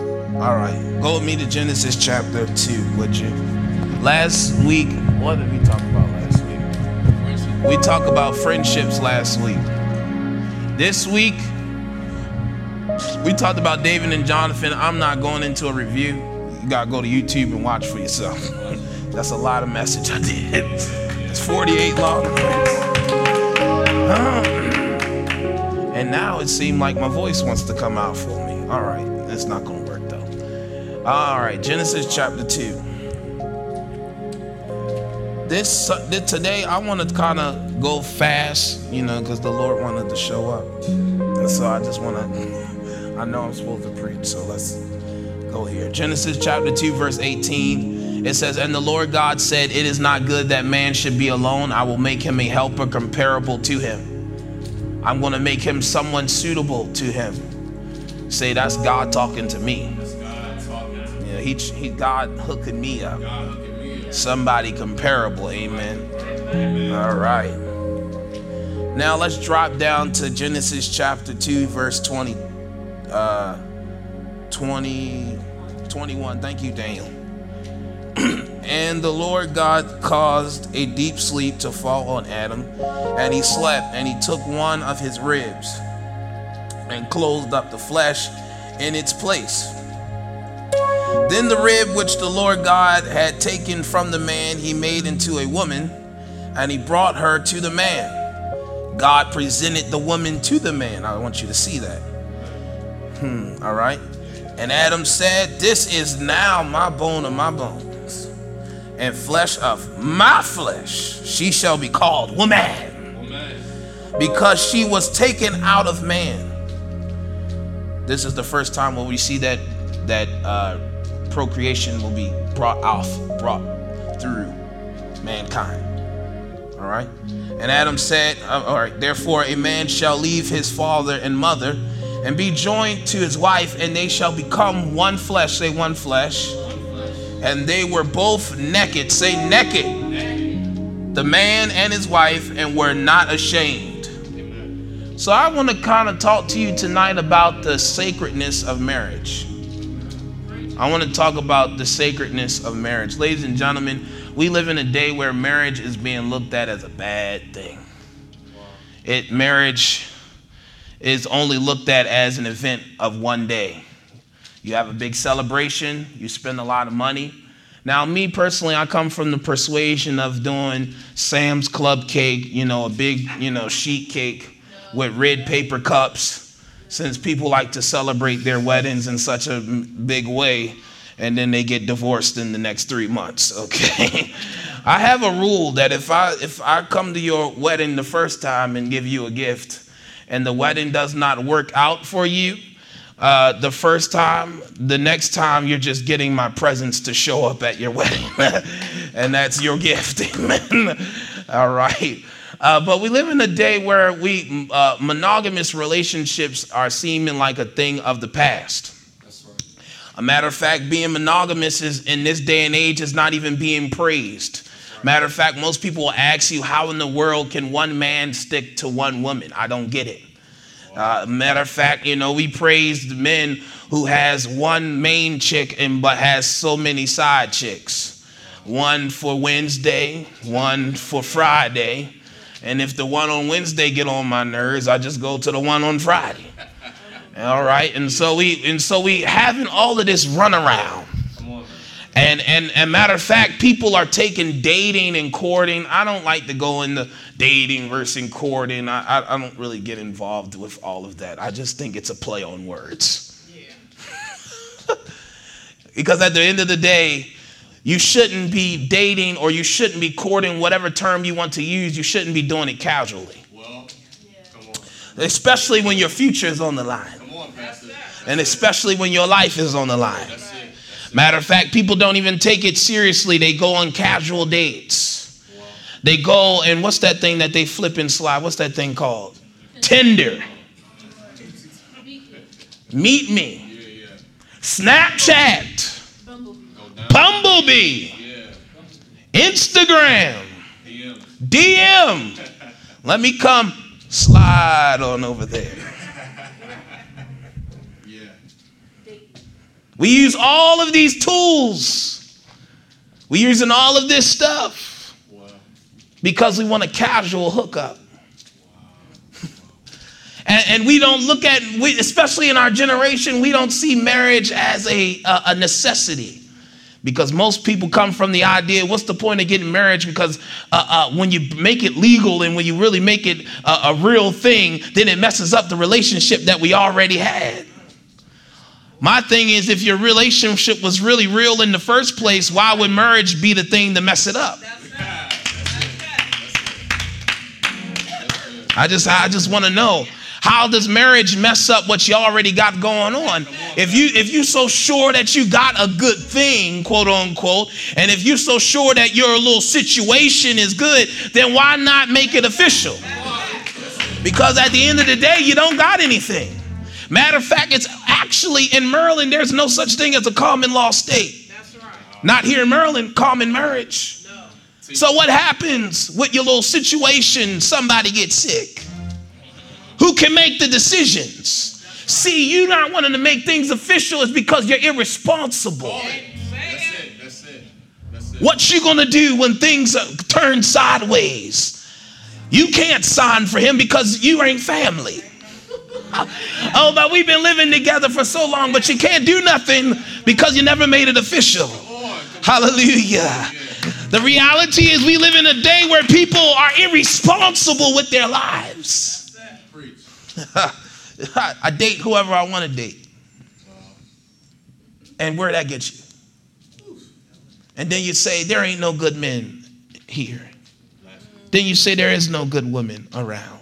All right, go with me to Genesis chapter 2, would you? Last week, what did we talk about last week? We talked about friendships last week. This week, we talked about David and Jonathan. I'm not going into a review. You got to go to YouTube and watch for yourself. That's a lot of message I did. It's 48 long. And now it seemed like my voice wants to come out for me. All right, that's not though. All right, Genesis chapter 2 this today I want to kind of go fast, you know, because the Lord wanted to show up, and so I just want to. I know I'm supposed to preach, so let's go here. Genesis chapter two, verse 18. It says, "And the Lord God said, It is not good that man should be alone. I will make him a helper comparable to him. I'm going to make him someone suitable to him." Say that's God talking to me. He, he God hooking me up somebody comparable. Amen. All right. Now let's drop down to Genesis chapter 2, verse 20. Uh, 20, 21. Thank you, Daniel. and the Lord God caused a deep sleep to fall on Adam, and he slept, and he took one of his ribs and closed up the flesh in its place. Then the rib which the Lord God had taken from the man, he made into a woman, and he brought her to the man. God presented the woman to the man. I want you to see that. Hmm, all right. And Adam said, This is now my bone of my bones, and flesh of my flesh. She shall be called woman, because she was taken out of man. This is the first time where we see that that uh, procreation will be brought off, brought through mankind. All right. And Adam said, uh, All right, therefore a man shall leave his father and mother and be joined to his wife, and they shall become one flesh. Say one flesh. And they were both naked. Say naked. The man and his wife, and were not ashamed. So I want to kind of talk to you tonight about the sacredness of marriage. I want to talk about the sacredness of marriage. Ladies and gentlemen, we live in a day where marriage is being looked at as a bad thing. It marriage is only looked at as an event of one day. You have a big celebration, you spend a lot of money. Now, me personally, I come from the persuasion of doing Sam's Club cake, you know, a big, you know, sheet cake with red paper cups since people like to celebrate their weddings in such a big way and then they get divorced in the next three months okay i have a rule that if i if i come to your wedding the first time and give you a gift and the wedding does not work out for you uh, the first time, the next time you're just getting my presence to show up at your wedding. and that's your gift. Amen. All right. Uh, but we live in a day where we uh, monogamous relationships are seeming like a thing of the past. A matter of fact, being monogamous is in this day and age is not even being praised. Matter of fact, most people will ask you, how in the world can one man stick to one woman? I don't get it. Uh, matter of fact, you know, we praise the men who has one main chick and but has so many side chicks. One for Wednesday, one for Friday, and if the one on Wednesday get on my nerves, I just go to the one on Friday. All right. And so we and so we having all of this run around. And, and and matter of fact, people are taking dating and courting. I don't like to go into dating versus courting. I, I, I don't really get involved with all of that. I just think it's a play on words. Yeah. because at the end of the day, you shouldn't be dating or you shouldn't be courting, whatever term you want to use. You shouldn't be doing it casually. Well, especially when your future is on the line. On, and especially when your life is on the line. Matter of fact, people don't even take it seriously. They go on casual dates. They go and what's that thing that they flip and slide? What's that thing called? Tinder. Meet me. Snapchat. Bumblebee, Instagram, DM. Let me come slide on over there. We use all of these tools. We're using all of this stuff because we want a casual hookup. And, and, we don't look at, we, especially in our generation, we don't see marriage as a, a, a necessity because most people come from the idea what's the point of getting married because uh, uh, when you make it legal and when you really make it a, a real thing then it messes up the relationship that we already had. My thing is if your relationship was really real in the first place why would marriage be the thing to mess it up? I just i just want to know how does marriage mess up what you already got going on? If you if you so sure that you got a good thing, quote unquote, and if you're so sure that your little situation is good, then why not make it official? Because at the end of the day, you don't got anything. Matter of fact, it's actually in Maryland, there's no such thing as a common law state. Not here in Maryland, common marriage. So what happens with your little situation? Somebody gets sick who can make the decisions. See, you not wanting to make things official is because you're irresponsible. That's it. That's it. That's it. What you gonna do when things turn sideways? You can't sign for him because you ain't family. oh, but we've been living together for so long, but you can't do nothing because you never made it official. Hallelujah. The reality is, we live in a day where people are irresponsible with their lives. I date whoever I want to date. And where that gets you? And then you say, there ain't no good men here. Then you say, there is no good women around.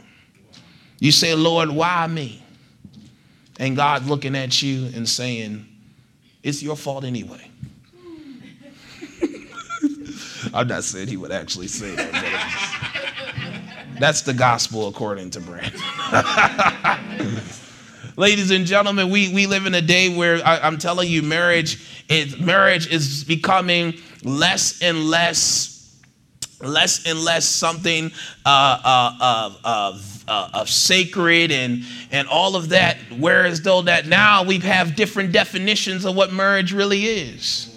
You say, Lord, why me? And God's looking at you and saying, it's your fault anyway. I'm not saying he would actually say that. That's the gospel according to Brand. Ladies and gentlemen, we, we live in a day where I, am telling you, marriage is marriage is becoming less and less, less and less something uh, uh, of, uh, of sacred and and all of that. Whereas though that now we have different definitions of what marriage really is.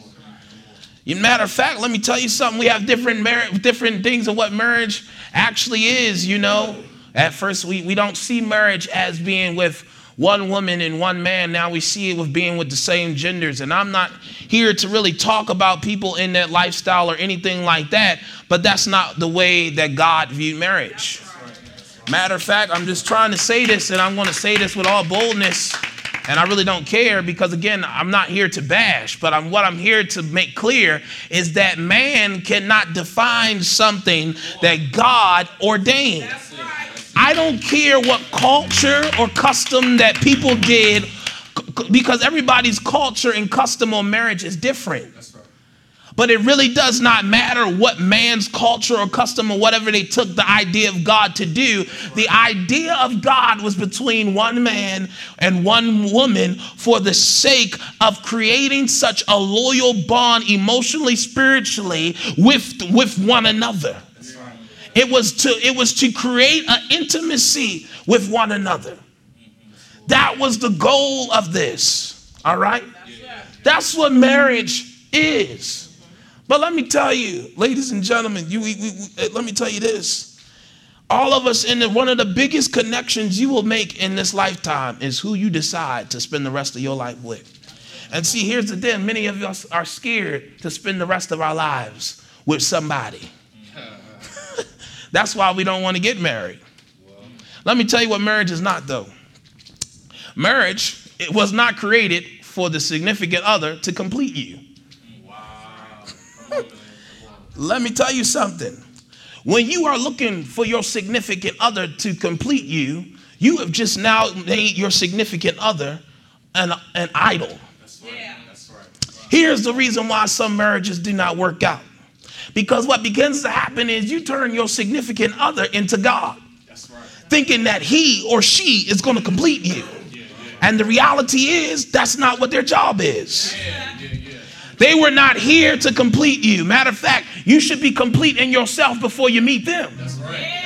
Matter of fact, let me tell you something. We have different mar- different things of what marriage actually is, you know. At first, we, we don't see marriage as being with one woman and one man. Now we see it with being with the same genders. And I'm not here to really talk about people in that lifestyle or anything like that, but that's not the way that God viewed marriage. Matter of fact, I'm just trying to say this, and I'm going to say this with all boldness and I really don't care because, again, I'm not here to bash, but I'm, what I'm here to make clear is that man cannot define something that God ordained. I don't care what culture or custom that people did because everybody's culture and custom on marriage is different. But it really does not matter what man's culture or custom or whatever they took the idea of God to do. The idea of God was between one man and one woman for the sake of creating such a loyal bond emotionally, spiritually with, with one another. It was to it was to create an intimacy with one another. That was the goal of this. All right? That's what marriage is. But let me tell you, ladies and gentlemen, you, we, we, uh, let me tell you this. All of us in the, one of the biggest connections you will make in this lifetime is who you decide to spend the rest of your life with. And see, here's the thing many of us are scared to spend the rest of our lives with somebody. That's why we don't want to get married. Let me tell you what marriage is not, though. Marriage, it was not created for the significant other to complete you. Let me tell you something. When you are looking for your significant other to complete you, you have just now made your significant other an, an idol. Yeah. Here's the reason why some marriages do not work out. Because what begins to happen is you turn your significant other into God, thinking that he or she is going to complete you. And the reality is, that's not what their job is. They were not here to complete you. Matter of fact, you should be complete in yourself before you meet them. That's right.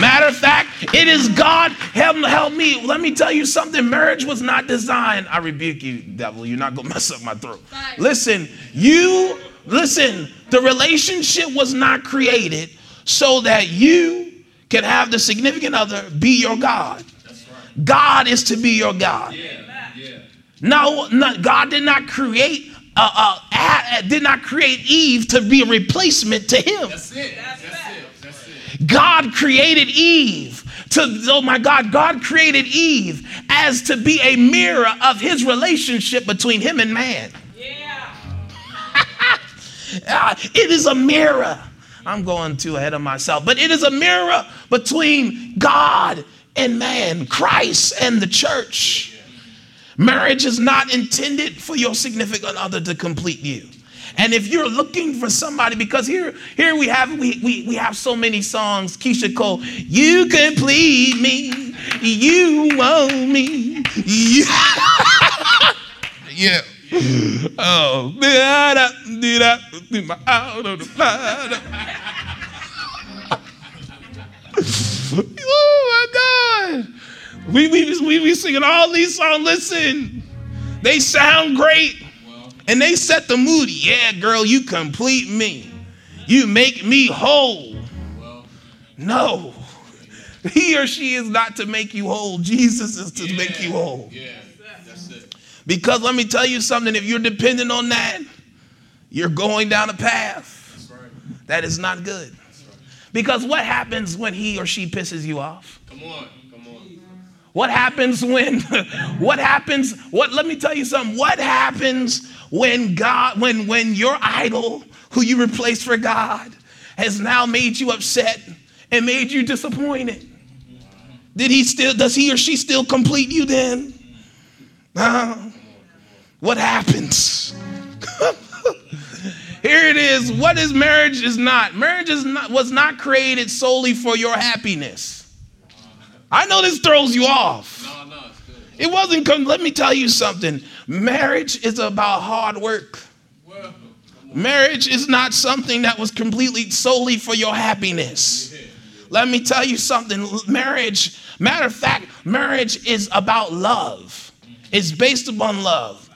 Matter of fact, it is God. Help, help me. Let me tell you something. Marriage was not designed. I rebuke you, devil. You're not going to mess up my throat. Listen, you, listen, the relationship was not created so that you can have the significant other be your God. God is to be your God. No, no God did not create uh, uh, did not create Eve to be a replacement to him. That's it. That's it. That's it. God created Eve to, oh my God, God created Eve as to be a mirror of his relationship between him and man. Yeah. uh, it is a mirror. I'm going too ahead of myself, but it is a mirror between God and man, Christ and the church. Marriage is not intended for your significant other to complete you. And if you're looking for somebody, because here, here we have we, we, we have so many songs, Keyshia Cole, you complete me, you own me. You. yeah. Oh, did I, did I, did my out of the blood. oh my God. We, we, we be singing all these songs. Listen, they sound great and they set the mood. Yeah, girl, you complete me. You make me whole. No, he or she is not to make you whole. Jesus is to yeah. make you whole. Yeah, that's it. Because let me tell you something if you're dependent on that, you're going down a path right. that is not good. Right. Because what happens when he or she pisses you off? Come on. What happens when, what happens, what, let me tell you something. What happens when God, when, when your idol, who you replaced for God, has now made you upset and made you disappointed? Did he still, does he or she still complete you then? Uh, what happens? Here it is. What is marriage is not? Marriage is not, was not created solely for your happiness. I know this throws you off. No, no, it's good. It wasn't, let me tell you something. Marriage is about hard work. Well, Marriage is not something that was completely solely for your happiness. Yeah. Let me tell you something. Marriage, matter of fact, marriage is about love. It's based upon love.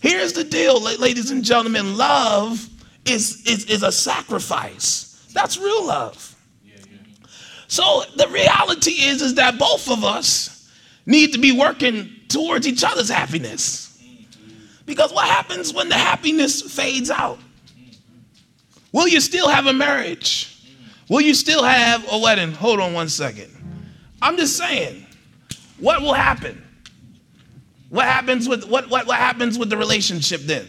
Here's the deal, ladies and gentlemen love is, is, is a sacrifice. That's real love. So the reality is, is that both of us need to be working towards each other's happiness. Because what happens when the happiness fades out? Will you still have a marriage? Will you still have a wedding? Hold on one second. I'm just saying, what will happen? What happens with what, what, what happens with the relationship then?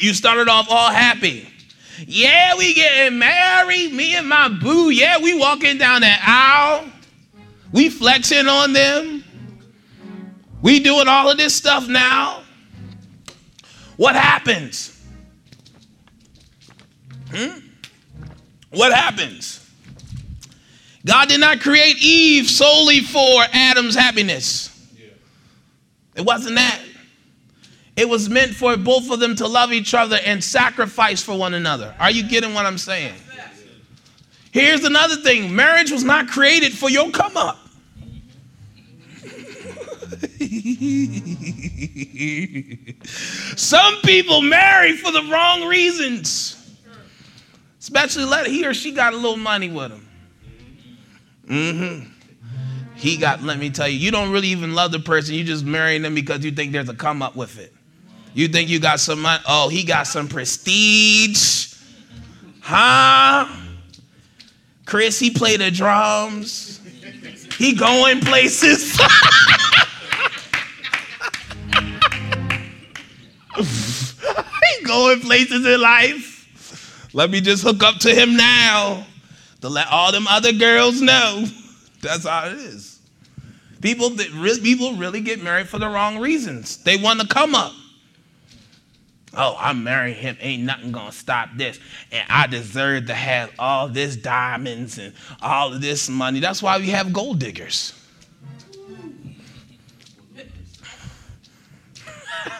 You started off all happy. Yeah, we getting married, me and my boo. Yeah, we walking down that aisle. We flexing on them. We doing all of this stuff now. What happens? Hmm? What happens? God did not create Eve solely for Adam's happiness. It wasn't that. It was meant for both of them to love each other and sacrifice for one another. Are you getting what I'm saying? Here's another thing marriage was not created for your come up. Some people marry for the wrong reasons. Especially let he or she got a little money with him. Mm-hmm. He got, let me tell you, you don't really even love the person. You just marrying them because you think there's a come up with it. You think you got some money? Oh, he got some prestige. Huh? Chris, he play the drums. He going places. he going places in life. Let me just hook up to him now to let all them other girls know. That's how it is. People that really, people really get married for the wrong reasons. They want to come up oh, I'm marrying him, ain't nothing gonna stop this. And I deserve to have all this diamonds and all of this money. That's why we have gold diggers.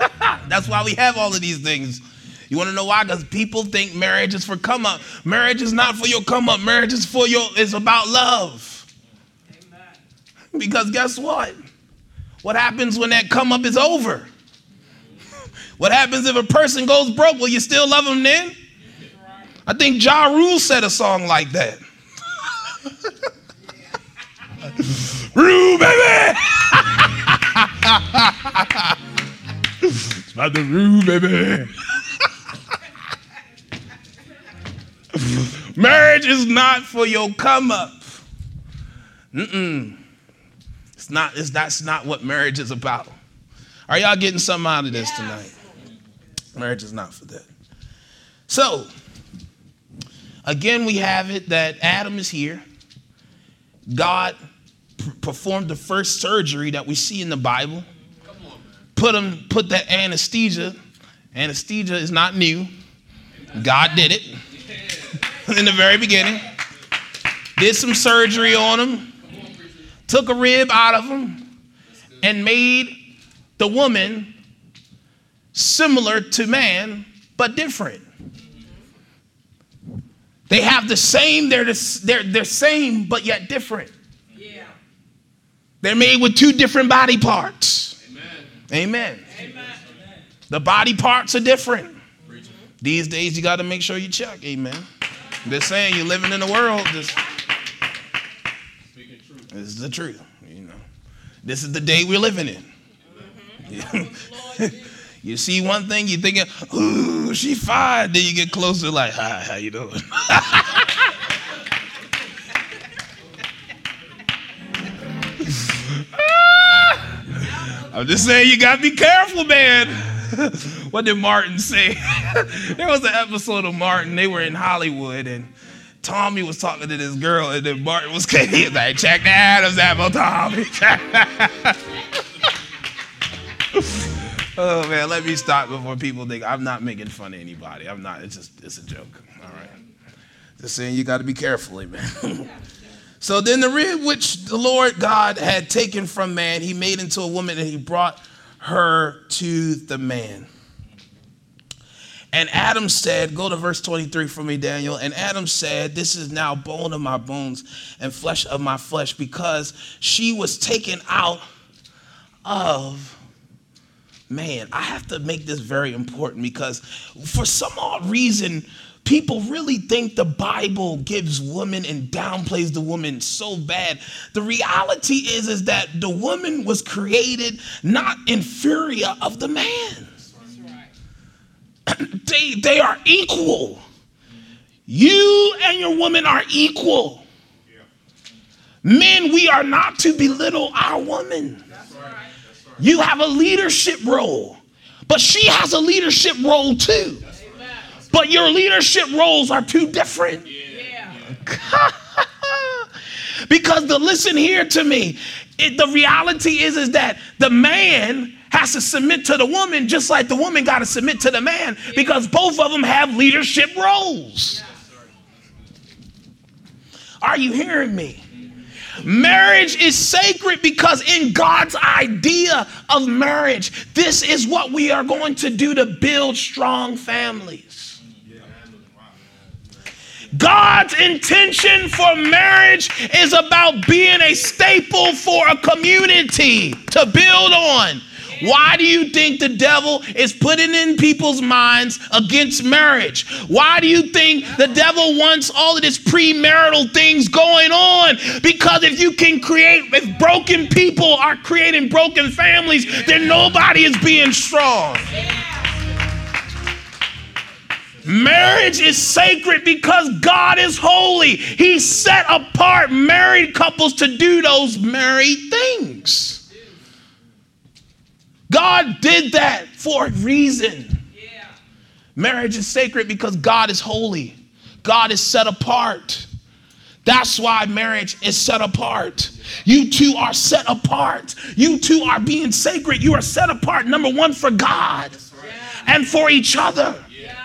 That's why we have all of these things. You want to know why? Because people think marriage is for come up. Marriage is not for your come up. Marriage is for your. It's about love. Amen. Because guess what? What happens when that come up is over? What happens if a person goes broke? Will you still love them then? I think Ja Rule said a song like that. Rule, baby! it's about the Rule, baby. Marriage is not for your come up. Mm-mm. It's not, it's, that's not what marriage is about. Are y'all getting something out of this tonight? Marriage is not for that. So, again, we have it that Adam is here. God performed the first surgery that we see in the Bible. Put him, put that anesthesia. Anesthesia is not new. God did it in the very beginning. Did some surgery on him. Took a rib out of him and made the woman similar to man, but different. They have the same, they're the, they're, they're same, but yet different. Yeah. They're made with two different body parts. Amen. Amen. Amen. The body parts are different. These days, you got to make sure you check. Amen. I'm just saying, you're living in the world. Just, this is the truth. You know, this is the day we're living in. You see one thing, you're thinking, ooh, she fine. Then you get closer, like, hi, how you doing? I'm just saying you gotta be careful, man. what did Martin say? there was an episode of Martin, they were in Hollywood and Tommy was talking to this girl, and then Martin was like, check the Adam's apple, Tommy. Oh man, let me stop before people think I'm not making fun of anybody. I'm not. It's just it's a joke. All right. Just saying you got to be careful, man. so then the rib which the Lord God had taken from man, he made into a woman and he brought her to the man. And Adam said, go to verse 23 for me, Daniel. And Adam said, This is now bone of my bones and flesh of my flesh, because she was taken out of man, I have to make this very important because for some odd reason, people really think the Bible gives women and downplays the woman so bad. The reality is, is that the woman was created not inferior of the man. they, they are equal. You and your woman are equal. Men, we are not to belittle our woman. You have a leadership role, but she has a leadership role too. But your leadership roles are too different. because the listen here to me, it, the reality is is that the man has to submit to the woman just like the woman got to submit to the man because both of them have leadership roles. Are you hearing me? Marriage is sacred because, in God's idea of marriage, this is what we are going to do to build strong families. God's intention for marriage is about being a staple for a community to build on. Why do you think the devil is putting in people's minds against marriage? Why do you think the devil wants all of this premarital things going on? Because if you can create, if broken people are creating broken families, then nobody is being strong. Marriage is sacred because God is holy. He set apart married couples to do those married things. God did that for a reason. Yeah. Marriage is sacred because God is holy, God is set apart. That's why marriage is set apart. You two are set apart. You two are being sacred. You are set apart, number one, for God right. and for each other. Yeah.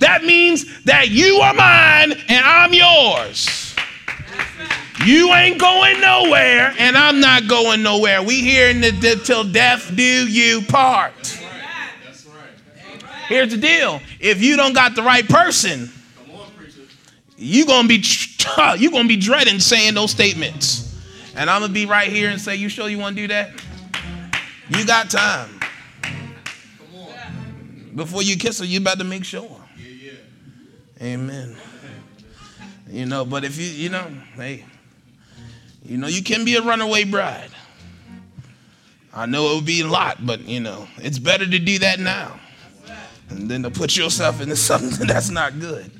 That means that you are mine and I'm yours. You ain't going nowhere, and I'm not going nowhere. We here in the, the till death do you part. That's right. Here's the deal. If you don't got the right person, you gonna be you gonna be dreading saying those statements. And I'm gonna be right here and say, "You sure you want to do that? You got time. Before you kiss her, you better make sure." Yeah, yeah. Amen. You know, but if you you know, hey, you know, you can be a runaway bride. I know it would be a lot, but you know, it's better to do that now than to put yourself into something that's not good.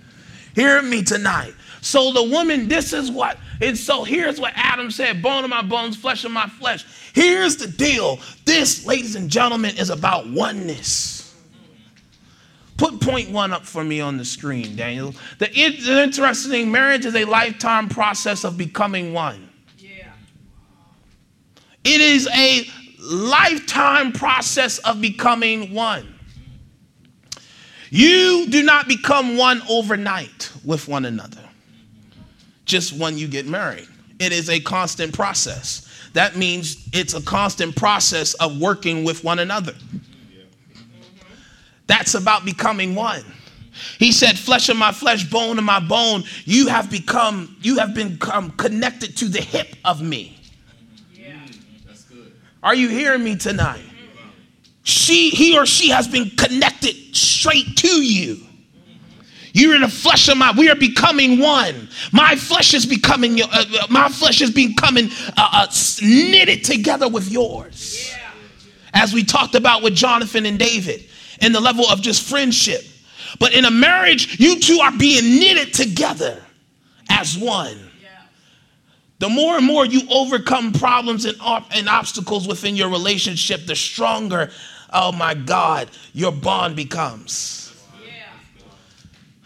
Hear me tonight. So the woman, this is what, and so here's what Adam said bone of my bones, flesh of my flesh. Here's the deal. This, ladies and gentlemen, is about oneness. Put point one up for me on the screen, Daniel. The interesting marriage is a lifetime process of becoming one. It is a lifetime process of becoming one. You do not become one overnight with one another just when you get married. It is a constant process. That means it's a constant process of working with one another. That's about becoming one. He said, Flesh of my flesh, bone of my bone, you have become, you have become connected to the hip of me. Are you hearing me tonight? She, he or she has been connected straight to you. You're in the flesh of my. We are becoming one. My flesh is becoming. Uh, uh, my flesh is becoming uh, uh, knitted together with yours. Yeah. As we talked about with Jonathan and David, in the level of just friendship. But in a marriage, you two are being knitted together as one. The more and more you overcome problems and, and obstacles within your relationship, the stronger, oh my God, your bond becomes.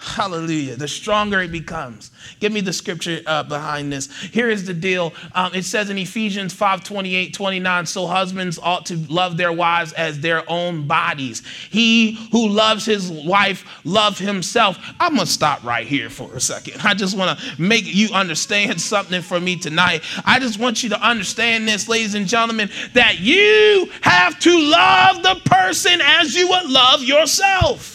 Hallelujah. The stronger it becomes. Give me the scripture uh, behind this. Here is the deal. Um, it says in Ephesians 5 28, 29, so husbands ought to love their wives as their own bodies. He who loves his wife love himself. I'm going to stop right here for a second. I just want to make you understand something for me tonight. I just want you to understand this, ladies and gentlemen, that you have to love the person as you would love yourself.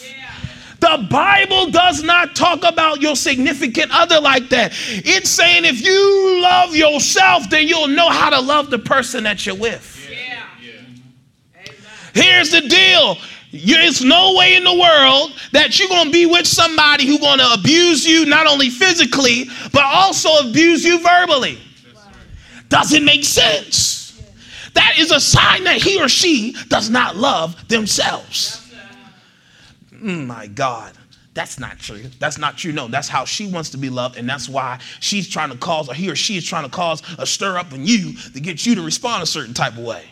The Bible does not talk about your significant other like that. It's saying if you love yourself, then you'll know how to love the person that you're with. Yeah. Yeah. Here's the deal. There's no way in the world that you're going to be with somebody who's going to abuse you not only physically, but also abuse you verbally. Does it make sense? That is a sign that he or she does not love themselves mm, my God, that's not true. That's not true. No, that's how she wants to be loved, and that's why she's trying to cause, or he or she is trying to cause a stir up in you to get you to respond a certain type of way.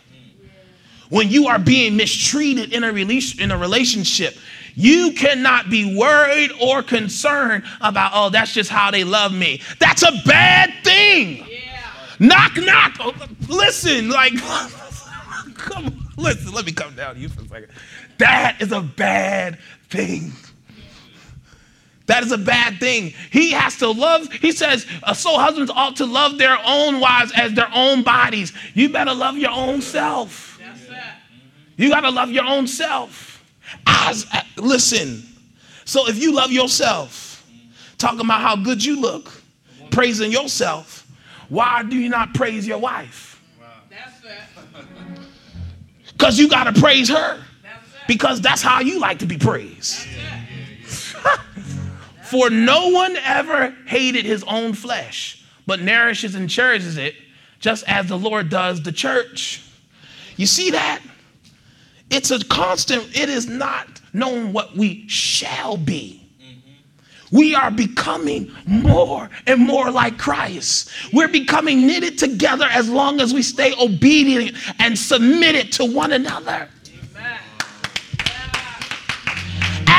When you are being mistreated in a, release, in a relationship, you cannot be worried or concerned about, oh, that's just how they love me. That's a bad thing. Yeah. Knock, knock. Oh, listen, like, come on, listen, let me come down to you for a second. That is a bad thing. That is a bad thing. He has to love, he says, uh, so husbands ought to love their own wives as their own bodies. You better love your own self. You got to love your own self. As, uh, listen, so if you love yourself, talking about how good you look, praising yourself, why do you not praise your wife? Because you got to praise her because that's how you like to be praised. For no one ever hated his own flesh, but nourishes and cherishes it, just as the Lord does the church. You see that? It's a constant, it is not known what we shall be. We are becoming more and more like Christ. We're becoming knitted together as long as we stay obedient and submitted to one another.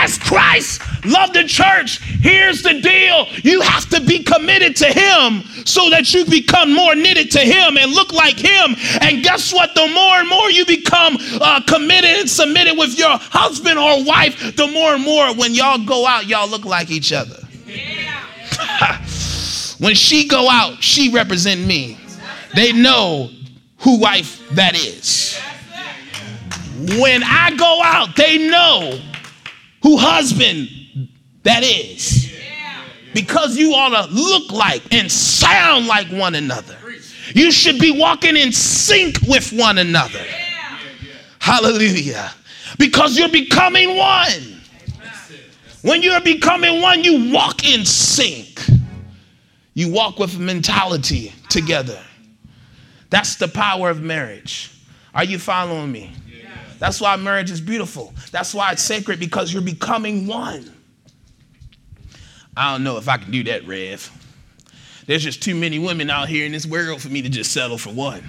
As Christ loved the church, here's the deal. You have to be committed to Him so that you become more knitted to Him and look like Him. And guess what? The more and more you become uh, committed and submitted with your husband or wife, the more and more when y'all go out, y'all look like each other. When she go out, she represent me. They know who wife that is. When I go out, they know who husband that is. Because you ought to look like and sound like one another. You should be walking in sync with one another. Hallelujah. Because you're becoming one. When you're becoming one, you walk in sync. You walk with mentality together. That's the power of marriage. Are you following me? That's why marriage is beautiful. That's why it's sacred because you're becoming one. I don't know if I can do that, Rev. There's just too many women out here in this world for me to just settle for one.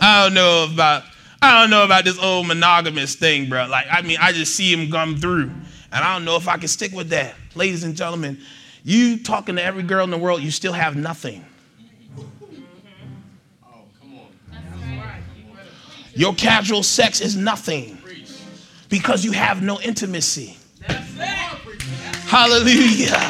I don't know about I don't know about this old monogamous thing, bro. Like, I mean, I just see him come through, and I don't know if I can stick with that. Ladies and gentlemen, you talking to every girl in the world, you still have nothing. Your casual sex is nothing because you have no intimacy. Hallelujah.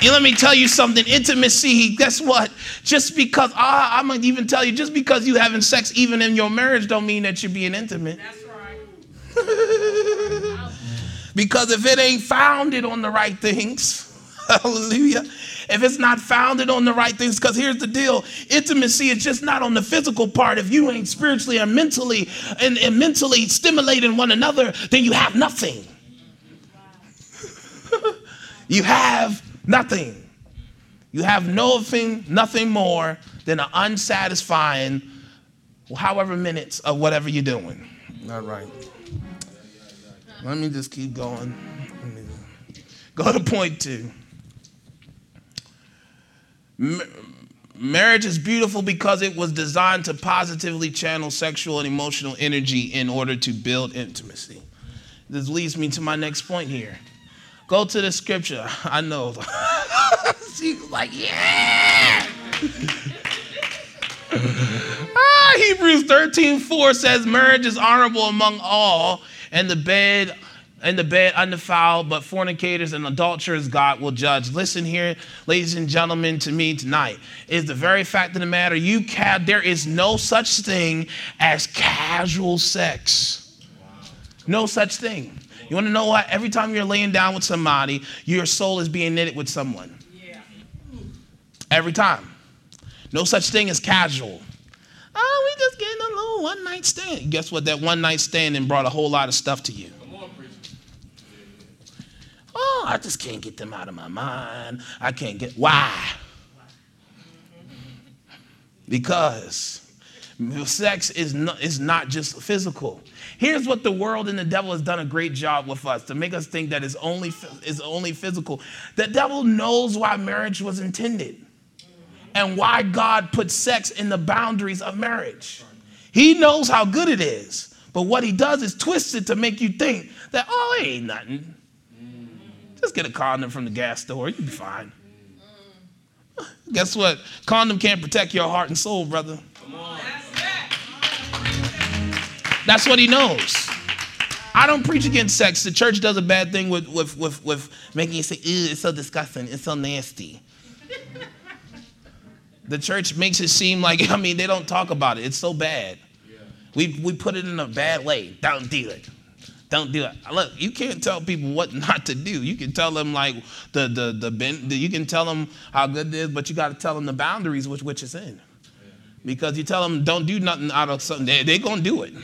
And let me tell you something intimacy, guess what? Just because, uh, I'm going to even tell you, just because you having sex even in your marriage don't mean that you're being intimate. That's right. because if it ain't founded on the right things, hallelujah, if it's not founded on the right things, because here's the deal intimacy is just not on the physical part. If you ain't spiritually and mentally and, and mentally stimulating one another, then you have nothing. you have nothing. You have nothing, nothing more than an unsatisfying, however minutes of whatever you're doing. All right. Let me just keep going. Go to point two marriage is beautiful because it was designed to positively channel sexual and emotional energy in order to build intimacy. This leads me to my next point here. Go to the scripture. I know. She's like, yeah. ah, Hebrews 13 4 says, Marriage is honorable among all, and the bed in the bed undefiled, but fornicators and adulterers God will judge. Listen here, ladies and gentlemen, to me tonight is the very fact of the matter. You can there is no such thing as casual sex. No such thing. You want to know what? Every time you're laying down with somebody, your soul is being knitted with someone. Every time. No such thing as casual. Oh, we just getting a little one night stand. Guess what? That one night stand brought a whole lot of stuff to you. Oh, I just can't get them out of my mind. I can't get why? Because sex is not, is not just physical. Here's what the world and the devil has done a great job with us to make us think that it's only is only physical. The devil knows why marriage was intended and why God put sex in the boundaries of marriage. He knows how good it is, but what he does is twist it to make you think that oh, it ain't nothing. Just get a condom from the gas store. You'll be fine. Guess what? Condom can't protect your heart and soul, brother. That's what he knows. I don't preach against sex. The church does a bad thing with, with, with, with making you say, ew, it's so disgusting, it's so nasty. the church makes it seem like, I mean, they don't talk about it. It's so bad. We, we put it in a bad way. Don't do it. Don't do it. Look, you can't tell people what not to do. You can tell them like the the the, ben, the you can tell them how good it is, but you got to tell them the boundaries which which is in. Because you tell them don't do nothing out of something, they they gonna do it.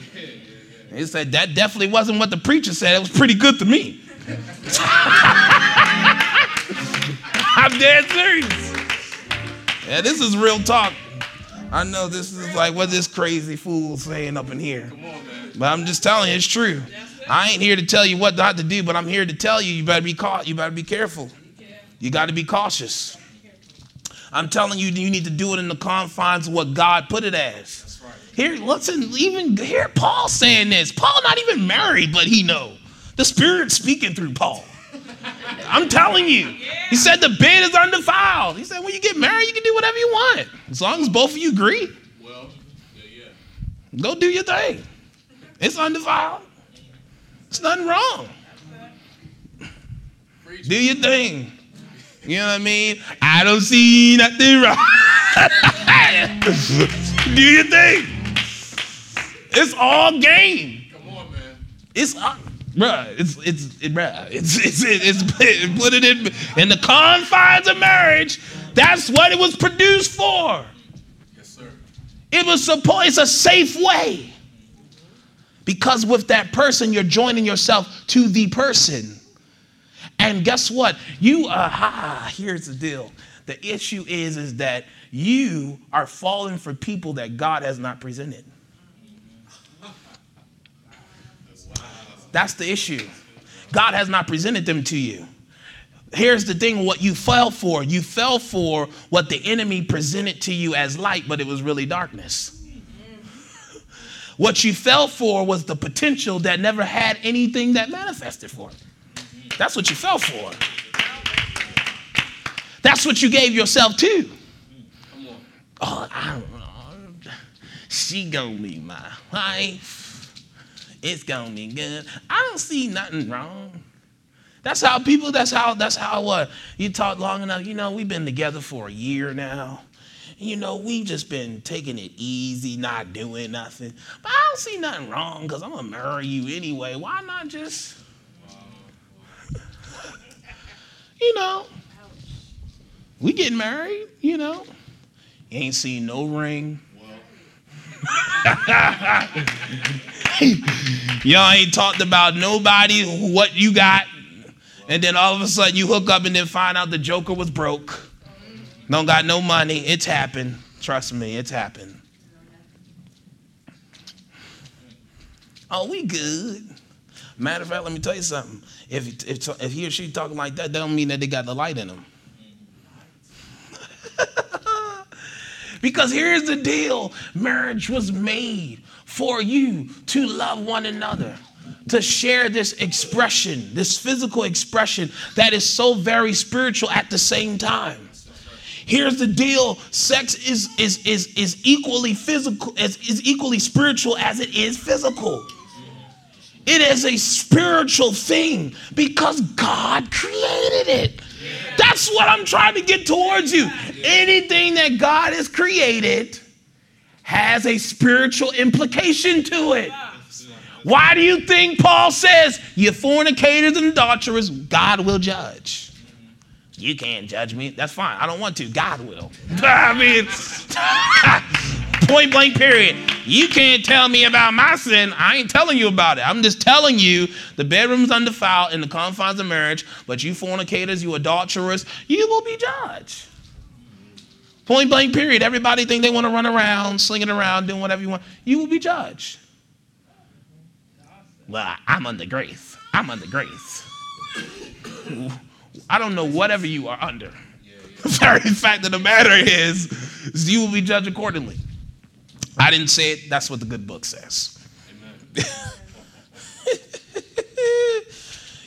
He said that definitely wasn't what the preacher said. It was pretty good to me. I'm dead serious. Yeah, this is real talk. I know this is like what this crazy fool saying up in here. But I'm just telling you, it's true. I ain't here to tell you what not to do, but I'm here to tell you you better be caught. You better be careful. You got to be cautious. I'm telling you, you need to do it in the confines of what God put it as. Here, listen, even here, Paul saying this. Paul not even married, but he know. The Spirit speaking through Paul. I'm telling you. He said the bed is undefiled. He said when you get married, you can do whatever you want. As long as both of you agree. Well, yeah, yeah. Go do your thing. It's undefiled. It's nothing wrong. Do your thing. You know what I mean? I don't see nothing wrong. Do your thing. It's all game. Come on, man. It's uh, Bruh, it's it's it, bruh, it's it's it's, it's put it in in the confines of marriage. That's what it was produced for. Yes, sir. It was supposed. It's a safe way. Because with that person, you're joining yourself to the person. And guess what? You uh, aha, here's the deal. The issue is is that you are falling for people that God has not presented. That's the issue. God has not presented them to you. Here's the thing what you fell for. You fell for what the enemy presented to you as light, but it was really darkness. What you fell for was the potential that never had anything that manifested for it. That's what you fell for. That's what you gave yourself to. Oh, I don't know. She gonna be my wife. It's gonna be good. I don't see nothing wrong. That's how people, that's how, that's how what? You talk long enough, you know, we've been together for a year now. You know, we've just been taking it easy, not doing nothing. But I don't see nothing wrong because I'm gonna marry you anyway. Why not just you know, we getting married, you know. You ain't seen no ring. Y'all ain't talked about nobody what you got. And then all of a sudden you hook up and then find out the joker was broke. Don't got no money. It's happened. Trust me, it's happened. Oh, we good. Matter of fact, let me tell you something. If, if, if he or she talking like that, that don't mean that they got the light in them. because here's the deal marriage was made for you to love one another, to share this expression, this physical expression that is so very spiritual at the same time. Here's the deal: sex is is is is equally physical, as is equally spiritual as it is physical. It is a spiritual thing because God created it. That's what I'm trying to get towards you. Anything that God has created has a spiritual implication to it. Why do you think Paul says, you fornicators and adulterers, God will judge? You can't judge me. That's fine. I don't want to. God will. I mean, point blank, period. You can't tell me about my sin. I ain't telling you about it. I'm just telling you the bedroom's undefiled in the confines of marriage, but you fornicators, you adulterers, you will be judged. Point blank, period. Everybody think they want to run around, slinging around, doing whatever you want. You will be judged. Well, I'm under grace. I'm under grace. I don't know whatever you are under. The very fact of the matter is, is you will be judged accordingly. I didn't say it. That's what the good book says.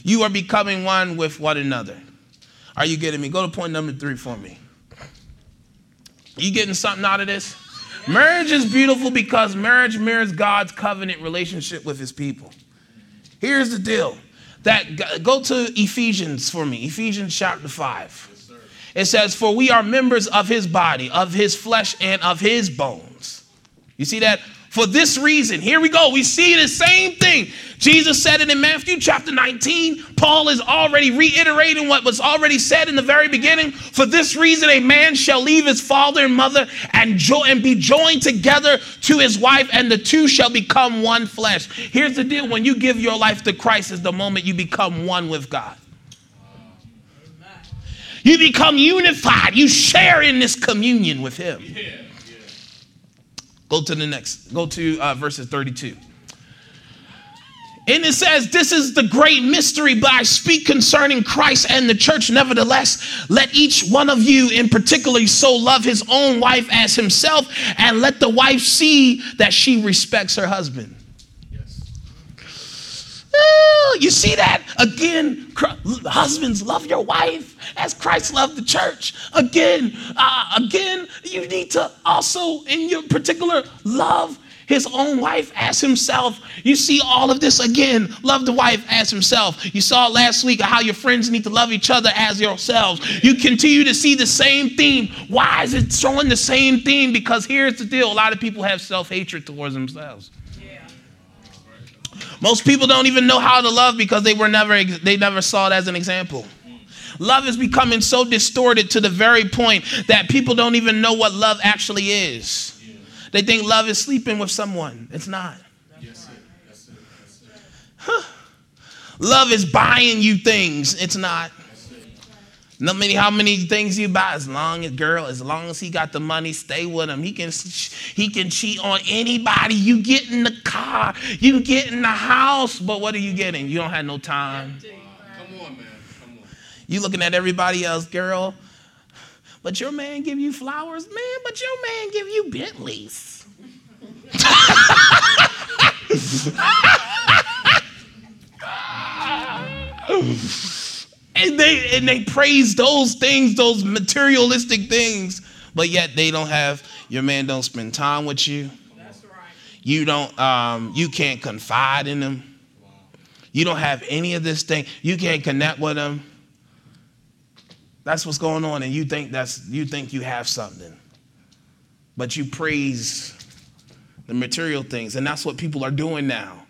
you are becoming one with one another. Are you getting me? Go to point number three for me. You getting something out of this? Marriage is beautiful because marriage mirrors God's covenant relationship with his people. Here's the deal. That go to Ephesians for me. Ephesians chapter 5. It says, "For we are members of his body, of his flesh and of his bones." You see that? For this reason, here we go. We see the same thing. Jesus said it in Matthew chapter 19. Paul is already reiterating what was already said in the very beginning. For this reason, a man shall leave his father and mother and, jo- and be joined together to his wife, and the two shall become one flesh. Here's the deal when you give your life to Christ, is the moment you become one with God. You become unified. You share in this communion with Him. Yeah. Go to the next. Go to uh, verses 32. And it says, This is the great mystery, but I speak concerning Christ and the church. Nevertheless, let each one of you in particular so love his own wife as himself, and let the wife see that she respects her husband. You see that? Again, husbands, love your wife as Christ loved the church. Again, uh, again, you need to also, in your particular, love his own wife as himself. You see all of this again. Love the wife as himself. You saw last week how your friends need to love each other as yourselves. You continue to see the same theme. Why is it showing the same theme? Because here's the deal a lot of people have self hatred towards themselves. Most people don't even know how to love because they were never they never saw it as an example. Love is becoming so distorted to the very point that people don't even know what love actually is. They think love is sleeping with someone. It's not. Huh. Love is buying you things. It's not. No many how many things you buy as long as girl as long as he got the money stay with him. He can he can cheat on anybody. You get in the car you get in the house. But what are you getting? You don't have no time. Come on man. Come on. You looking at everybody else girl. But your man give you flowers man. But your man give you Bentleys and they and they praise those things, those materialistic things, but yet they don't have your man don't spend time with you. That's right. You don't um, you can't confide in them. You don't have any of this thing. You can't connect with them. That's what's going on, and you think that's you think you have something, but you praise the material things, and that's what people are doing now.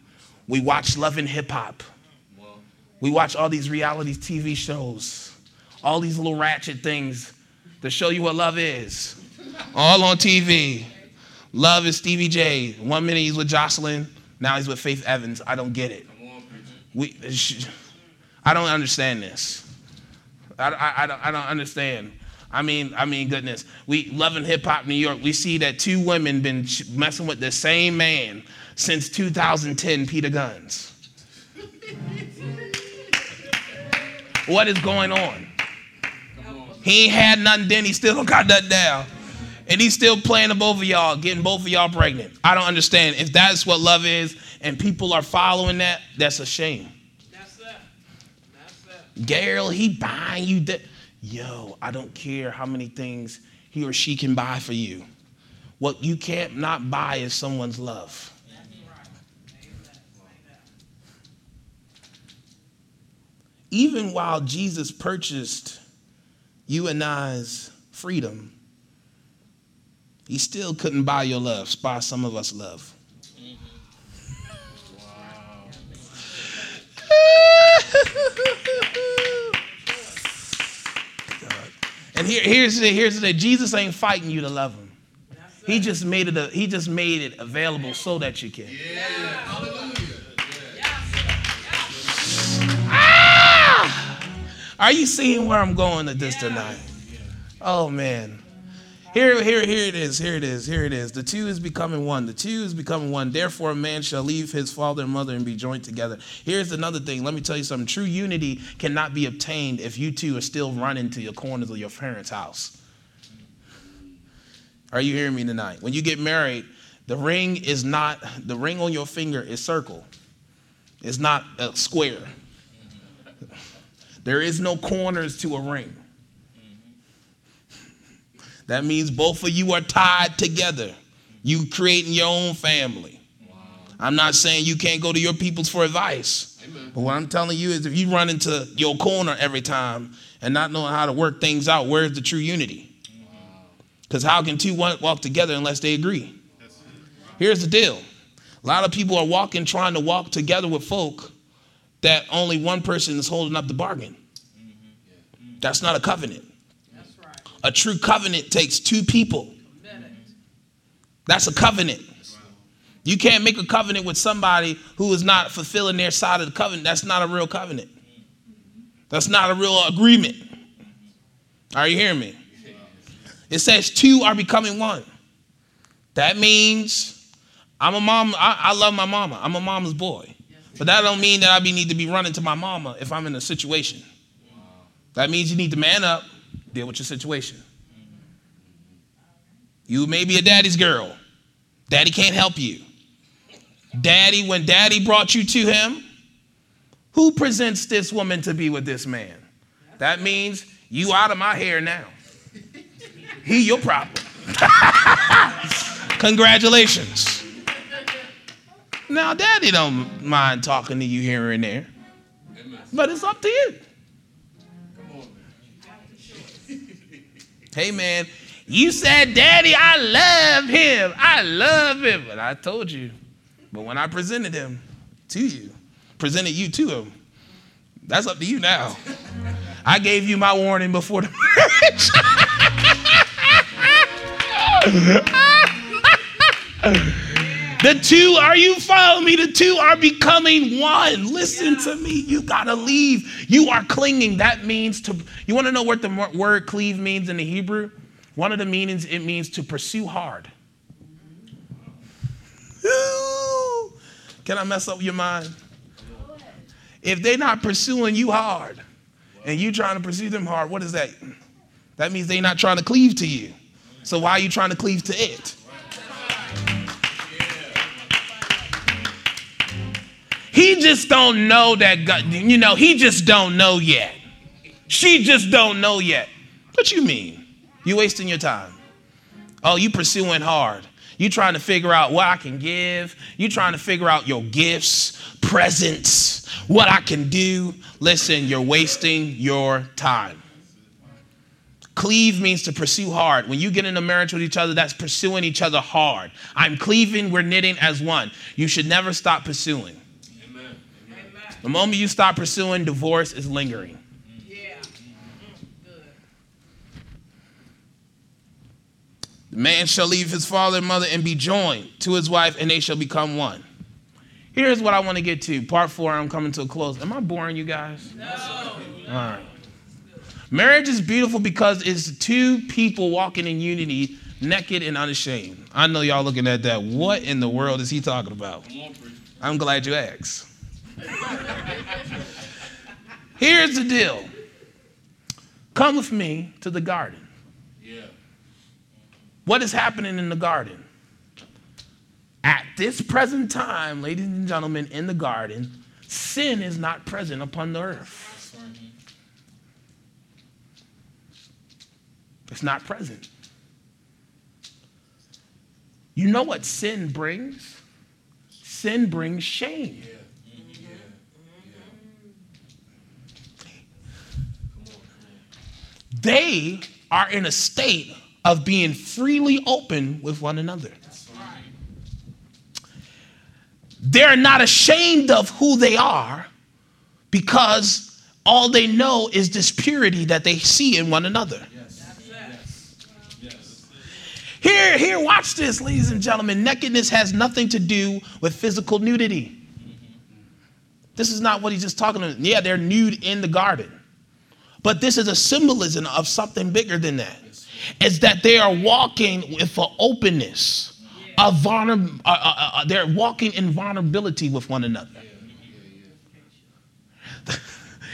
We watch Love and Hip Hop. We watch all these reality TV shows, all these little ratchet things to show you what love is. All on TV. Love is Stevie J. One minute he's with Joseline, now he's with Faith Evans. I don't get it. We, I don't understand this. I, I, I, don't, I don't understand. I mean, I mean, goodness. We loving hip hop New York. We see that two women been messing with the same man since 2010. Peter Gunz. What is going on? He ain't had nothing then. He still don't got nothing now. And he's still playing the both of y'all, getting both of y'all pregnant. I don't understand. If that's what love is and people are following that, that's a shame. That's that. That's that. Gail, he buying you that. Yo, I don't care how many things he or she can buy for you. What you can't not buy is someone's love. Even while Jesus purchased you and I's freedom, he still couldn't buy your love, buy some of us love. and here, here's the here's the Jesus ain't fighting you to love him. He just made it a, he just made it available so that you can. Yeah. Are you seeing where I'm going with this tonight? Oh man. Here, here, here it is. Here it is. Here it is. The two is becoming one. The two is becoming one. Therefore, a man shall leave his father and mother and be joined together. Here's another thing. Let me tell you something. True unity cannot be obtained if you two are still running to your corners of your parents' house. Are you hearing me tonight? When you get married, the ring is not, the ring on your finger is circle. It's not a square. There is no corners to a ring. That means both of you are tied together. You creating your own family. Wow. I'm not saying you can't go to your peoples for advice. Amen. But what I'm telling you is if you run into your corner every time and not knowing how to work things out, where's the true unity? Because wow. how can two walk together unless they agree? Here's the deal. A lot of people are walking, trying to walk together with folk that only one person is holding up the bargain. That's not a covenant. A true covenant takes two people. That's a covenant. You can't make a covenant with somebody who is not fulfilling their side of the covenant. That's not a real covenant. That's not a real agreement. Are you hearing me? It says two are becoming one. That means I'm a mom. I, I love my mama. I'm a mama's boy. But that don't mean that I need to be running to my mama if I'm in a situation. That means you need to man up, deal with your situation. You may be a daddy's girl. Daddy can't help you. Daddy, when daddy brought you to him, who presents this woman to be with this man? That means you out of my hair now. He your problem. Congratulations. Now, daddy don't mind talking to you here and there, but it's up to you. Hey, man, you said, Daddy, I love him. I love him. But I told you. But when I presented him, to you, presented you to him. That's up to you now. I gave you my warning before the marriage. the two, are you following me? The two are becoming one. Listen yeah. to me. You gotta leave. You are clinging. That means to, you wanna know what the word cleave means in the Hebrew? One of the meanings, it means to pursue hard. Can I mess up your mind? If they're not pursuing you hard and you trying to pursue them hard, what is that? That means they're not trying to cleave to you. So why are you trying to cleave to it? He just don't know that God, you know, he just don't know yet. She just don't know yet. What you mean? You wasting your time. Oh, you pursuing hard. You trying to figure out what I can give. You trying to figure out your gifts, presents, what I can do. Listen, you're wasting your time. Cleave means to pursue hard. When you get in a marriage with each other, that's pursuing each other hard. I'm cleaving, we're knitting as one. You should never stop pursuing. Amen. The moment you stop pursuing, divorce is lingering. The man shall leave his father and mother and be joined to his wife, and they shall become one. Here's what I want to get to. Part four, I'm coming to a close. Am I boring you guys? No. All right. Marriage is beautiful because it's two people walking in unity, naked and unashamed. I know y'all looking at that. What in the world is he talking about? I'm glad you asked. Here's the deal come with me to the garden. What is happening in the garden? At this present time, ladies and gentlemen, in the garden, sin is not present upon the earth. It's not present. You know what sin brings? Sin brings shame. They are in a state of being freely open with one another. They're not ashamed of who they are because all they know is this purity that they see in one another. Here, here, watch this, ladies and gentlemen. Nakedness has nothing to do with physical nudity. This is not what he's just talking about. Yeah, they're nude in the garden. But this is a symbolism of something bigger than that is that they are walking with an openness, a vulner- uh, uh, uh, they're walking in vulnerability with one another.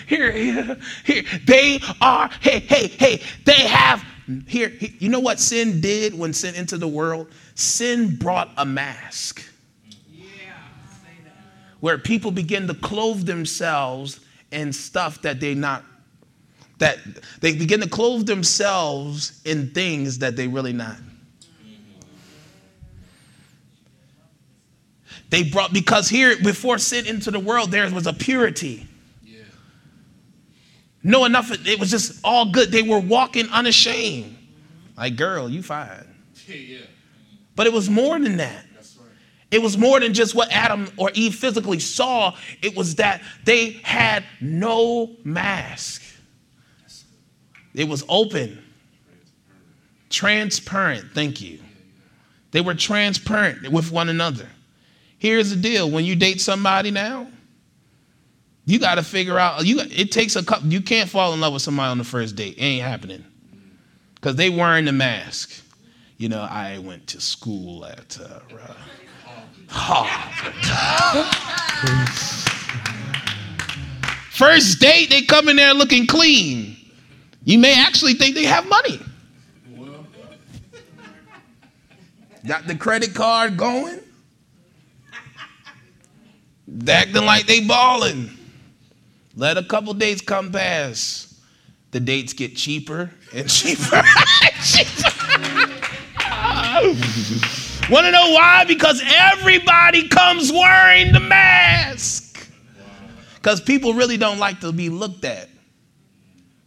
here, here, here, they are, hey, hey, hey, they have, here, you know what sin did when sin entered the world? Sin brought a mask. Where people begin to clothe themselves in stuff that they're not that they begin to clothe themselves in things that they really not. They brought because here before sin into the world there was a purity. Yeah. No enough it was just all good. They were walking unashamed. Like girl, you fine. Yeah. But it was more than that. It was more than just what Adam or Eve physically saw. It was that they had no mask. It was open, transparent. Thank you. They were transparent with one another. Here's the deal when you date somebody now, you got to figure out you it takes a couple you can't fall in love with somebody on the first date. It ain't happening. Cuz they wearing the mask. You know, I went to school at uh, Harvard. First date, they come in there looking clean. You may actually think they have money. Got the credit card going. Acting like they balling. Let a couple dates come past. The dates get cheaper and cheaper. Want to know why? Because everybody comes wearing the mask. Because people really don't like to be looked at.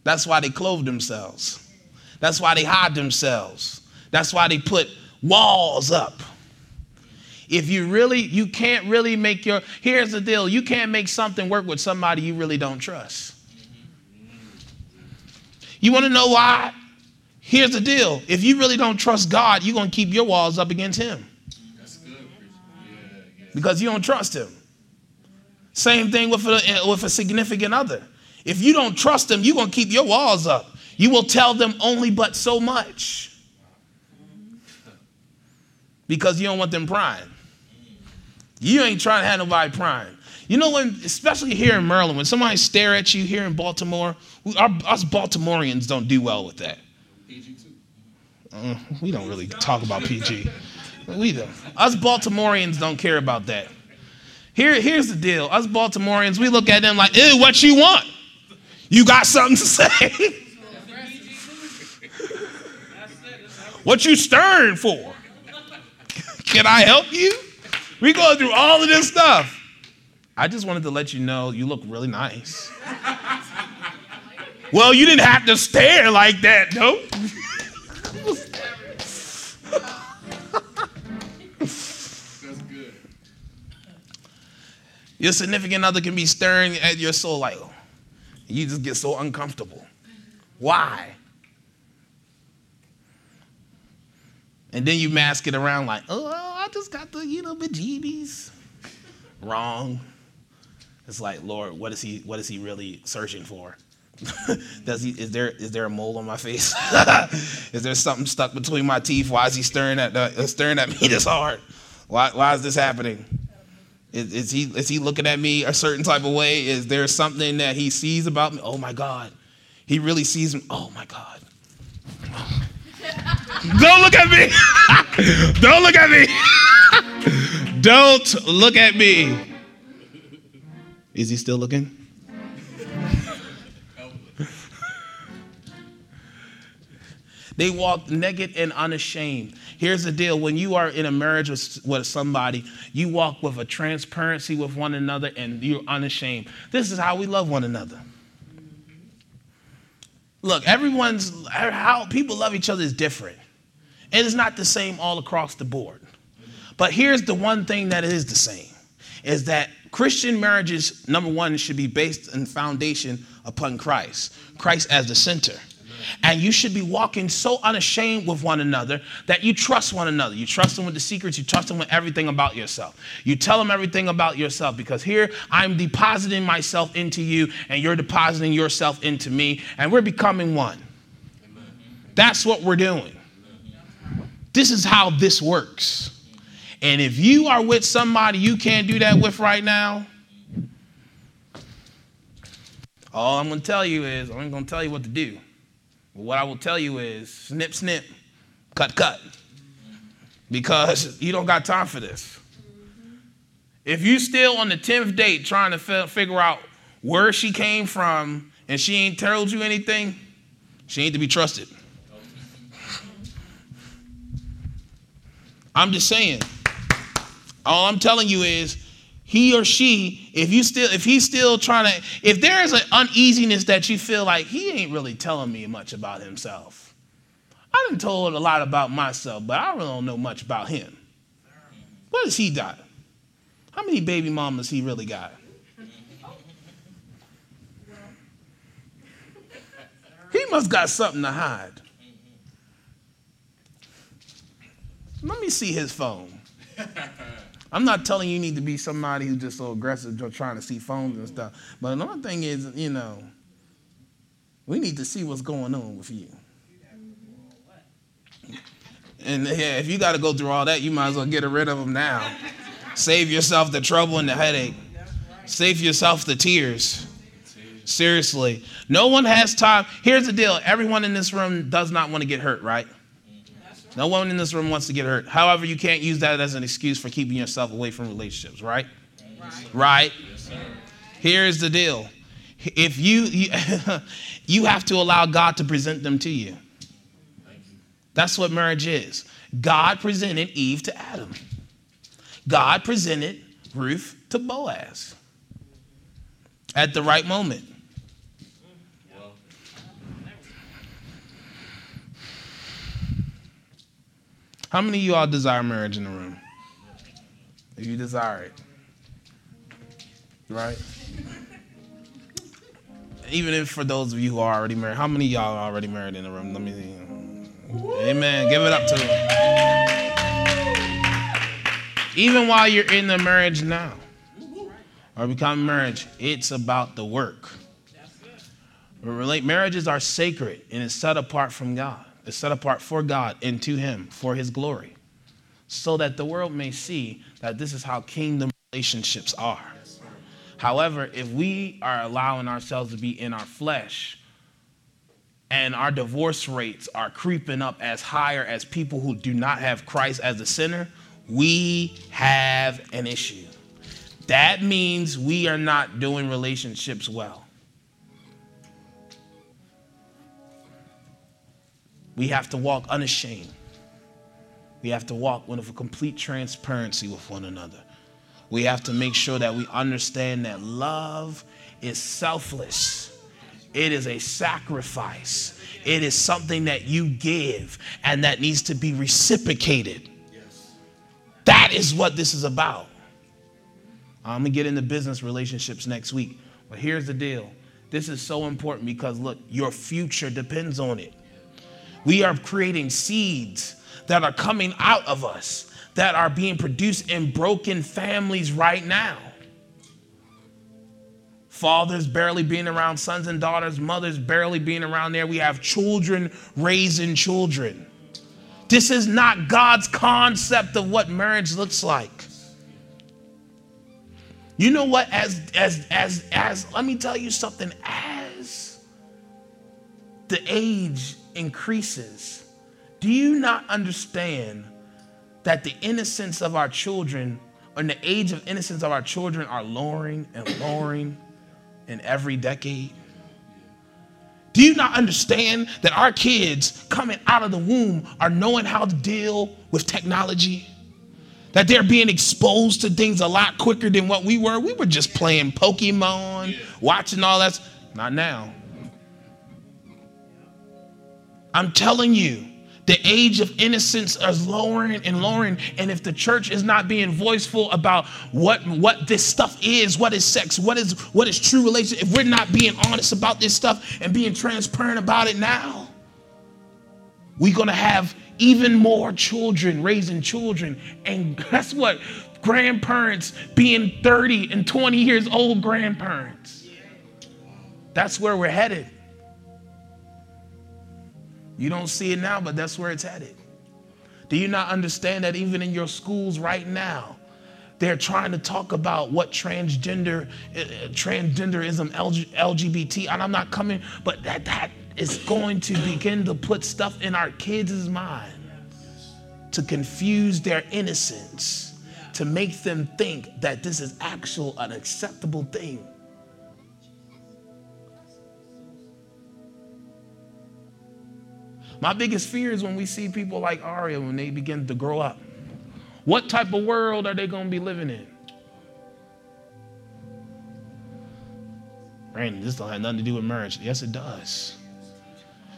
That's why they clothe themselves. That's why they hide themselves. That's why they put walls up. If you really, you can't really make your, here's the deal you can't make something work with somebody you really don't trust. You want to know why? Here's the deal if you really don't trust God, you're going to keep your walls up against Him. Because you don't trust Him. Same thing with a, with a significant other. If you don't trust them, you're going to keep your walls up. You will tell them only but so much because you don't want them prying. You ain't trying to have nobody prying. You know when, especially here in Maryland, when somebody stare at you here in Baltimore, we, our, us Baltimoreans don't do well with that. PG Uh, we don't really talk about PG. We don't. Us Baltimoreans don't care about that. Here, here's the deal. Us Baltimoreans, we look at them like, ew, what you want? You got something to say? what you stirring for? Can I help you? We go through all of this stuff. I just wanted to let you know you look really nice. well, you didn't have to stare like that, no. That's good. Your significant other can be staring at your soul like, oh, you just get so uncomfortable. Why? And then you mask it around like, oh, I just got the, you know, bejeebies. Wrong. It's like, Lord, what is he what is he really searching for? Does he is there is there a mole on my face? is there something stuck between my teeth? Why is he staring at the, staring at me this hard? Why why is this happening? Is, is he is he looking at me a certain type of way? Is there something that he sees about me? Oh my God. He really sees me. Oh my God. Don't look at me. Don't look at me. Don't look at me. Is he still looking? They walk naked and unashamed. Here's the deal when you are in a marriage with, with somebody, you walk with a transparency with one another and you're unashamed. This is how we love one another. Look, everyone's er, how people love each other is different. It is not the same all across the board. But here's the one thing that is the same is that Christian marriages, number one, should be based and foundation upon Christ, Christ as the center. And you should be walking so unashamed with one another that you trust one another. You trust them with the secrets, you trust them with everything about yourself. You tell them everything about yourself because here I'm depositing myself into you and you're depositing yourself into me, and we're becoming one. That's what we're doing. This is how this works. And if you are with somebody you can't do that with right now, all I'm going to tell you is, I'm going to tell you what to do. What I will tell you is snip, snip, cut, cut. Because you don't got time for this. If you still on the 10th date trying to f- figure out where she came from and she ain't told you anything, she ain't to be trusted. I'm just saying. All I'm telling you is he or she, if you still, if he's still trying to, if there is an uneasiness that you feel like he ain't really telling me much about himself. I done told a lot about myself, but I really don't know much about him. What has he got? How many baby mamas he really got? He must got something to hide. Let me see his phone. I'm not telling you, need to be somebody who's just so aggressive just trying to see phones and stuff. But another thing is, you know, we need to see what's going on with you. And yeah, if you got to go through all that, you might as well get rid of them now. Save yourself the trouble and the headache. Save yourself the tears. Seriously. No one has time. Here's the deal everyone in this room does not want to get hurt, right? No one in this room wants to get hurt. However, you can't use that as an excuse for keeping yourself away from relationships, right? Right. right? Yes, Here's the deal. If you, you you have to allow God to present them to you. That's what marriage is. God presented Eve to Adam. God presented Ruth to Boaz at the right moment. How many of you all desire marriage in the room? if you desire it. Right? Even if for those of you who are already married, how many y'all are already married in the room? Let me see. Amen. Give it up to them. Even while you're in the marriage now or becoming marriage, it's about the work. Marriages are sacred and it's set apart from God. It's set apart for God and to Him for His glory, so that the world may see that this is how kingdom relationships are. However, if we are allowing ourselves to be in our flesh and our divorce rates are creeping up as higher as people who do not have Christ as the center, we have an issue. That means we are not doing relationships well. We have to walk unashamed. We have to walk with a complete transparency with one another. We have to make sure that we understand that love is selfless. It is a sacrifice. It is something that you give and that needs to be reciprocated. That is what this is about. I'm going to get into business relationships next week. But here's the deal this is so important because, look, your future depends on it. We are creating seeds that are coming out of us that are being produced in broken families right now. Fathers barely being around sons and daughters, mothers barely being around there. We have children raising children. This is not God's concept of what marriage looks like. You know what? As as as as let me tell you something. As the age increases, do you not understand that the innocence of our children and the age of innocence of our children are lowering and lowering in every decade? Do you not understand that our kids coming out of the womb are knowing how to deal with technology? That they're being exposed to things a lot quicker than what we were. We were just playing Pokemon, watching all that. Not now. I'm telling you, the age of innocence is lowering and lowering. And if the church is not being voiceful about what, what this stuff is, what is sex, what is what is true relationship, if we're not being honest about this stuff and being transparent about it now, we're gonna have even more children raising children. And guess what? Grandparents being 30 and 20 years old grandparents. That's where we're headed. You don't see it now, but that's where it's headed. Do you not understand that even in your schools right now, they're trying to talk about what transgender, uh, transgenderism, LGBT, and I'm not coming, but that that is going to begin to put stuff in our kids' mind to confuse their innocence, to make them think that this is actual an acceptable thing. My biggest fear is when we see people like Aria when they begin to grow up. What type of world are they going to be living in? Brandon, this don't have nothing to do with marriage. Yes, it does.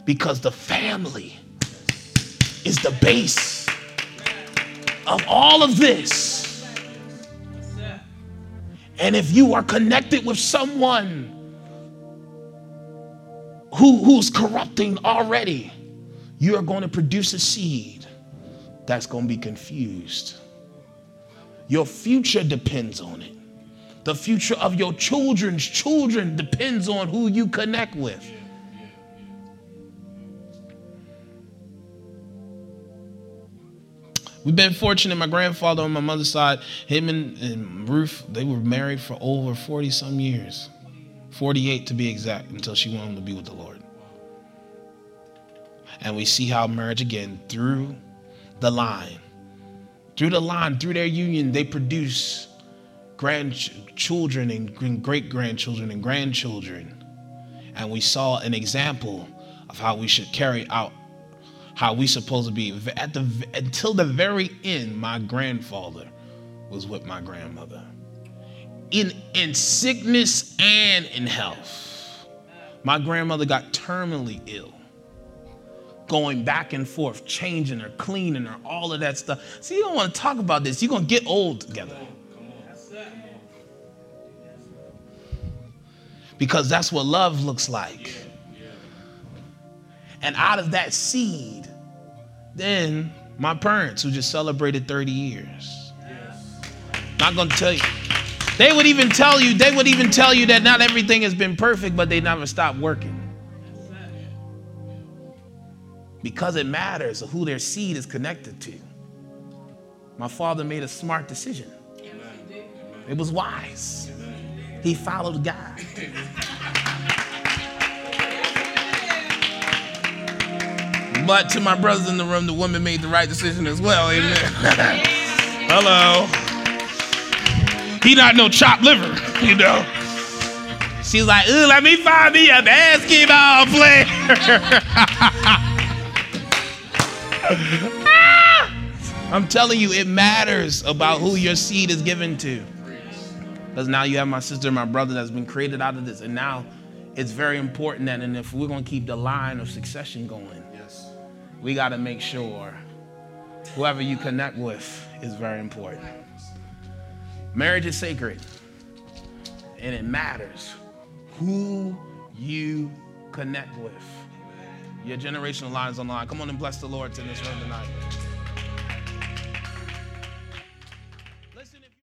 Because the family is the base of all of this. And if you are connected with someone who, who's corrupting already, you are going to produce a seed that's going to be confused. Your future depends on it. The future of your children's children depends on who you connect with. We've been fortunate. My grandfather on my mother's side, him and, and Ruth, they were married for over 40 some years. 48 to be exact, until she went to be with the Lord. And we see how marriage again through the line, through the line, through their union, they produce grandchildren and great grandchildren and grandchildren. And we saw an example of how we should carry out how we supposed to be. At the until the very end my grandfather was with my grandmother. In in sickness and in health my grandmother got terminally ill going back and forth, changing her, cleaning her, all of that stuff. See, you don't want to talk about this. You're going to get old together. Because that's what love looks like. And out of that seed, then my parents, who just celebrated 30 years, not going to tell you. They would even tell you, they would even tell you that not everything has been perfect, but they never stopped working. Because it matters who their seed is connected to. My father made a smart decision. It was wise. He followed God. But to my brothers in the room, the woman made the right decision as well. Amen. Hello. He not no chopped liver, you know. She's like, ooh, let me find me a basketball player. I'm telling you, it matters about who your seed is given to. Because now you have my sister and my brother that's been created out of this. And now it's very important that, and if we're going to keep the line of succession going, yes. we got to make sure whoever you connect with is very important. Marriage is sacred, and it matters who you connect with. Your generational line is on the line. Come on and bless the Lord in this room tonight.